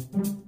thank you.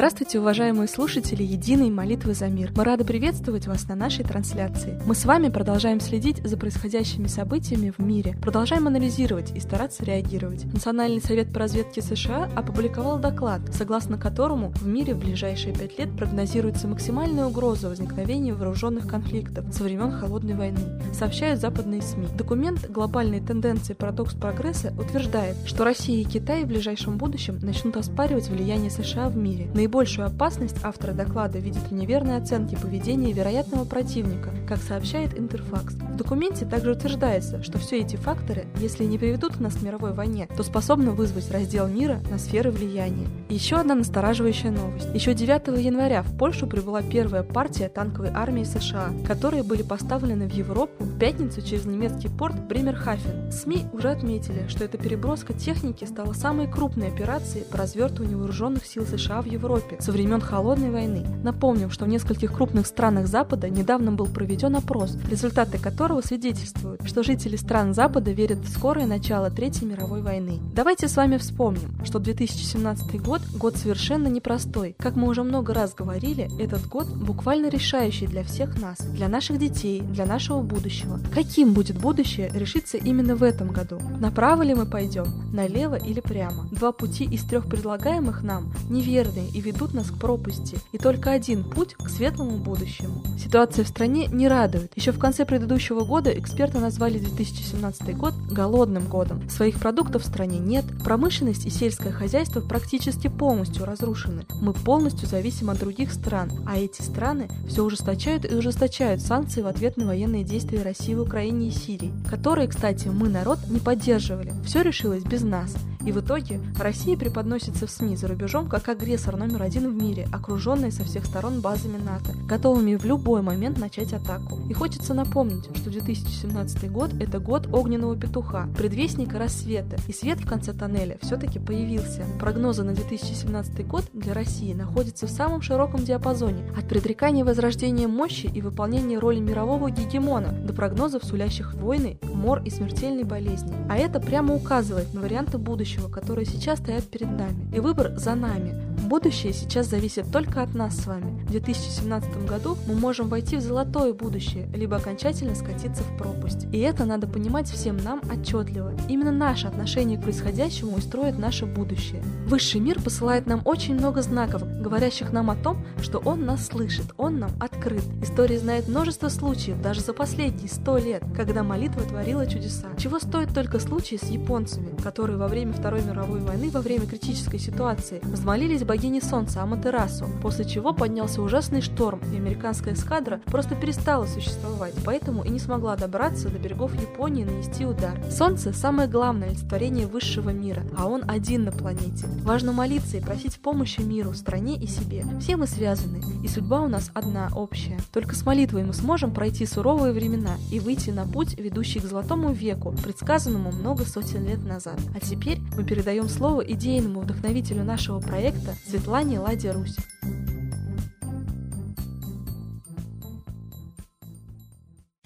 Здравствуйте, уважаемые слушатели Единой молитвы за мир. Мы рады приветствовать вас на нашей трансляции. Мы с вами продолжаем следить за происходящими событиями в мире, продолжаем анализировать и стараться реагировать. Национальный совет по разведке США опубликовал доклад, согласно которому в мире в ближайшие пять лет прогнозируется максимальная угроза возникновения вооруженных конфликтов со времен Холодной войны, сообщают западные СМИ. Документ «Глобальные тенденции. Парадокс прогресса» утверждает, что Россия и Китай в ближайшем будущем начнут оспаривать влияние США в мире. Наибольшую опасность авторы доклада видят в неверной оценке поведения вероятного противника, как сообщает Интерфакс. В документе также утверждается, что все эти факторы, если не приведут нас к мировой войне, то способны вызвать раздел мира на сферы влияния. Еще одна настораживающая новость. Еще 9 января в Польшу прибыла первая партия танковой армии США, которые были поставлены в Европу в пятницу через немецкий порт Бремерхафен. СМИ уже отметили, что эта переброска техники стала самой крупной операцией по развертыванию вооруженных сил США в Европе Европе со времен Холодной войны. Напомним, что в нескольких крупных странах Запада недавно был проведен опрос, результаты которого свидетельствуют, что жители стран Запада верят в скорое начало Третьей мировой войны. Давайте с вами вспомним, что 2017 год – год совершенно непростой. Как мы уже много раз говорили, этот год буквально решающий для всех нас, для наших детей, для нашего будущего. Каким будет будущее, решится именно в этом году. Направо ли мы пойдем, налево или прямо? Два пути из трех предлагаемых нам неверные и ведут нас к пропасти, и только один путь к светлому будущему. Ситуация в стране не радует. Еще в конце предыдущего года эксперты назвали 2017 год голодным годом. Своих продуктов в стране нет, промышленность и сельское хозяйство практически полностью разрушены. Мы полностью зависим от других стран, а эти страны все ужесточают и ужесточают санкции в ответ на военные действия России в Украине и Сирии, которые, кстати, мы, народ, не поддерживали. Все решилось без нас. И в итоге Россия преподносится в СМИ за рубежом как агрессор номер один в мире, окруженный со всех сторон базами НАТО, готовыми в любой момент начать атаку. И хочется напомнить, что 2017 год – это год огненного петуха, предвестника рассвета, и свет в конце тоннеля все-таки появился. Прогнозы на 2017 год для России находятся в самом широком диапазоне, от предрекания возрождения мощи и выполнения роли мирового гегемона до прогнозов, сулящих войны, мор и смертельной болезни. А это прямо указывает на варианты будущего которые сейчас стоят перед нами. И выбор за нами. Будущее сейчас зависит только от нас с вами. В 2017 году мы можем войти в золотое будущее, либо окончательно скатиться в пропасть. И это надо понимать всем нам отчетливо. Именно наше отношение к происходящему устроит наше будущее. Высший мир посылает нам очень много знаков, говорящих нам о том, что он нас слышит, он нам открыт. История знает множество случаев, даже за последние сто лет, когда молитва творила чудеса. Чего стоит только случай с японцами, которые во время Второй мировой войны, во время критической ситуации, взмолились богини солнца Аматерасу, после чего поднялся ужасный шторм, и американская эскадра просто перестала существовать, поэтому и не смогла добраться до берегов Японии и нанести удар. Солнце – самое главное олицетворение высшего мира, а он один на планете. Важно молиться и просить помощи миру, стране и себе. Все мы связаны, и судьба у нас одна, общая. Только с молитвой мы сможем пройти суровые времена и выйти на путь, ведущий к золотому веку, предсказанному много сотен лет назад. А теперь мы передаем слово идейному вдохновителю нашего проекта Светлане Ладе Русь.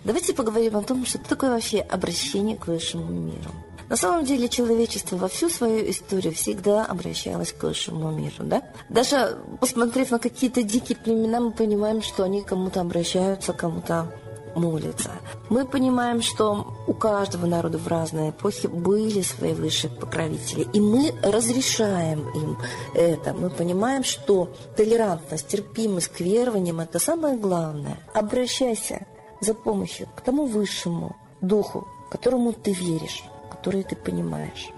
Давайте поговорим о том, что такое вообще обращение к высшему миру. На самом деле человечество во всю свою историю всегда обращалось к высшему миру, да? Даже посмотрев на какие-то дикие племена, мы понимаем, что они кому-то обращаются, кому-то молится. Мы понимаем, что у каждого народа в разные эпохи были свои высшие покровители, и мы разрешаем им это. Мы понимаем, что толерантность, терпимость к верованиям – это самое главное. Обращайся за помощью к тому высшему духу, которому ты веришь, который ты понимаешь.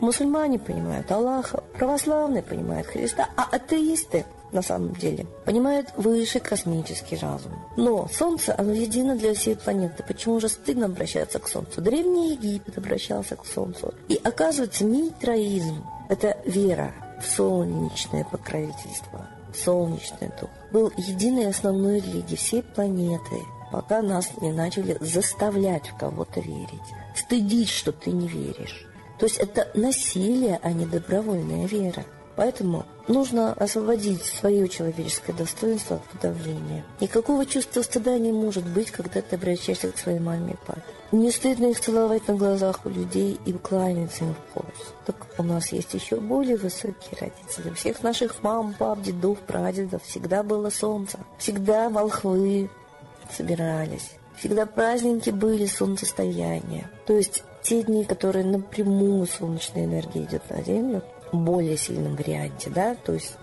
Мусульмане понимают Аллаха, православные понимают Христа, а атеисты на самом деле, понимают высший космический разум. Но Солнце, оно едино для всей планеты. Почему же стыдно обращаться к Солнцу? Древний Египет обращался к Солнцу. И оказывается, митроизм – это вера в солнечное покровительство, солнечный дух. Был единой основной религией всей планеты, пока нас не начали заставлять в кого-то верить. Стыдить, что ты не веришь. То есть это насилие, а не добровольная вера. Поэтому нужно освободить свое человеческое достоинство от подавления. Никакого чувства стыда не может быть, когда ты обращаешься к своей маме и папе. Не стыдно их целовать на глазах у людей и кланяться им в пояс. Так у нас есть еще более высокие родители. У всех наших мам, пап, дедов, прадедов всегда было солнце. Всегда волхвы собирались. Всегда праздники были солнцестояния. То есть те дни, которые напрямую солнечная энергия идет на Землю, более сильном варианте, да, то есть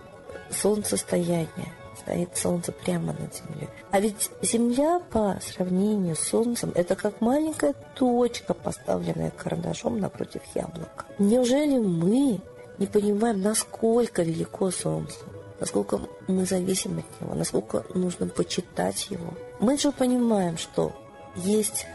солнцестояние, стоит солнце прямо над землей. А ведь Земля по сравнению с Солнцем это как маленькая точка, поставленная карандашом напротив яблока. Неужели мы не понимаем, насколько велико Солнце? насколько мы зависим от него, насколько нужно почитать его. Мы же понимаем, что есть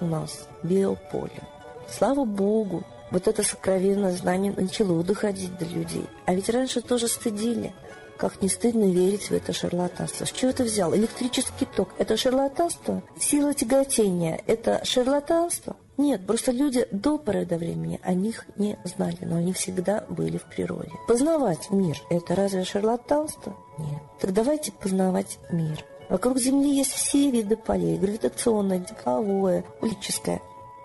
у нас биополе. Слава Богу, вот это сокровенное знание начало доходить до людей. А ведь раньше тоже стыдили. Как не стыдно верить в это шарлатанство. С чего ты взял? Электрический ток – это шарлатанство? Сила тяготения – это шарлатанство? Нет, просто люди до поры до времени о них не знали, но они всегда были в природе. Познавать мир – это разве шарлатанство? Нет. Так давайте познавать мир. Вокруг Земли есть все виды полей – гравитационное, тепловое, улическое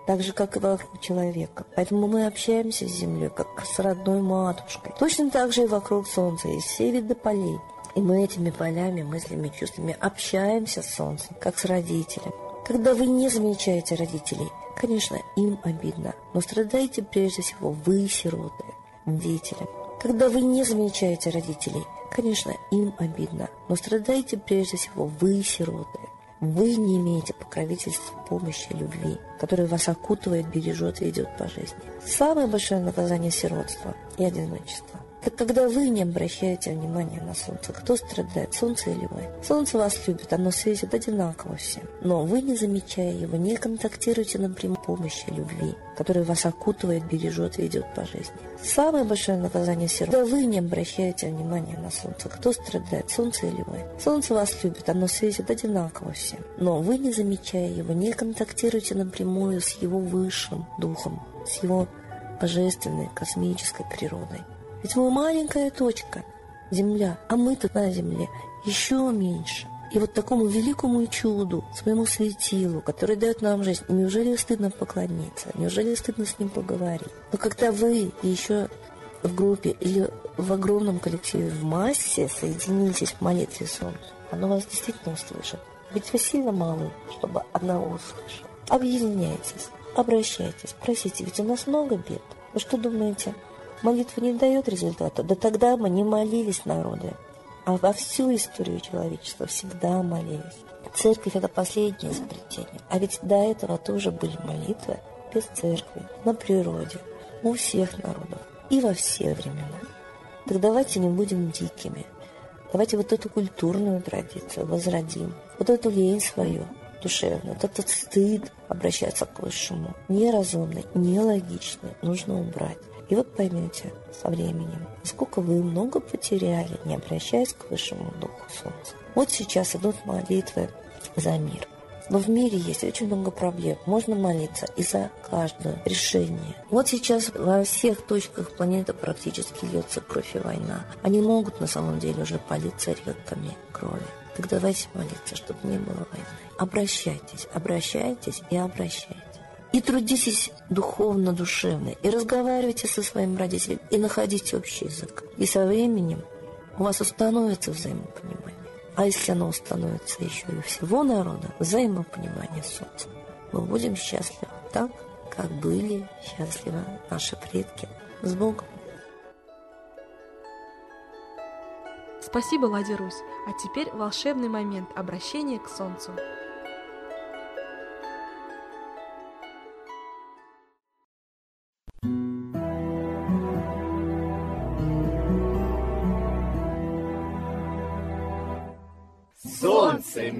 так же, как и вокруг человека. Поэтому мы общаемся с Землей, как с родной матушкой. Точно так же и вокруг Солнца есть все виды полей. И мы этими полями, мыслями, чувствами общаемся с Солнцем, как с родителем. Когда вы не замечаете родителей, конечно, им обидно, но страдаете прежде всего вы, сироты, дети. Когда вы не замечаете родителей, конечно, им обидно, но страдаете прежде всего вы, сироты, вы не имеете покровительства, помощи, любви, которая вас окутывает, бережет и ведет по жизни. Самое большое наказание сиротства и одиночества. Так когда вы не обращаете внимания на солнце, кто страдает, солнце или вы? Солнце вас любит, оно светит одинаково всем. Но вы, не замечая его, не контактируете напрямую помощи, любви, которая вас окутывает, бережет ведет по жизни. Самое большое наказание сирот, когда вы не обращаете внимания на солнце, кто страдает, солнце или вы? Солнце вас любит, оно светит одинаково всем. Но вы, не замечая его, не контактируете напрямую с его высшим духом, с его божественной космической природой. Ведь мы маленькая точка, Земля, а мы тут на Земле еще меньше. И вот такому великому чуду, своему светилу, который дает нам жизнь, неужели стыдно поклониться? Неужели стыдно с ним поговорить? Но когда вы еще в группе или в огромном коллективе, в массе соединитесь в молитве солнцу, оно вас действительно услышит. Ведь вы сильно малы, чтобы одного услышать. Объединяйтесь, обращайтесь, просите, ведь у нас много бед. Вы что думаете, молитва не дает результата, да тогда мы не молились народы, а во всю историю человечества всегда молились. Церковь – это последнее изобретение. А ведь до этого тоже были молитвы без церкви, на природе, у всех народов и во все времена. Так давайте не будем дикими. Давайте вот эту культурную традицию возродим, вот эту лень свою душевную, вот этот стыд обращаться к высшему, неразумный, нелогичный, нужно убрать. И вот поймете со временем, сколько вы много потеряли, не обращаясь к высшему духу солнца. Вот сейчас идут молитвы за мир. Но в мире есть очень много проблем. Можно молиться и за каждое решение. Вот сейчас во всех точках планеты практически льется кровь и война. Они могут на самом деле уже политься реками крови. Так давайте молиться, чтобы не было войны. Обращайтесь, обращайтесь и обращайтесь. И трудитесь духовно, душевно, и разговаривайте со своим родителем, и находите общий язык. И со временем у вас установится взаимопонимание. А если оно установится еще и всего народа, взаимопонимание с солнцем, мы будем счастливы так, как были счастливы наши предки. С Богом! Спасибо, Ладя Русь. А теперь волшебный момент обращения к Солнцу.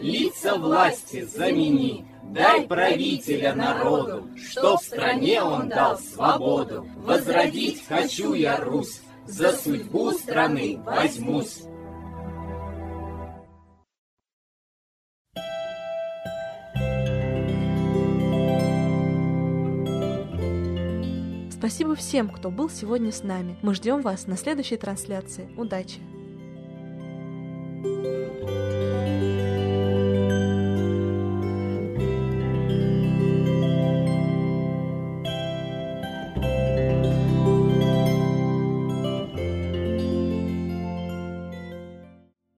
лица власти замени. Дай правителя народу, что в стране он дал свободу. Возродить хочу я Русь, за судьбу страны возьмусь. Спасибо всем, кто был сегодня с нами. Мы ждем вас на следующей трансляции. Удачи!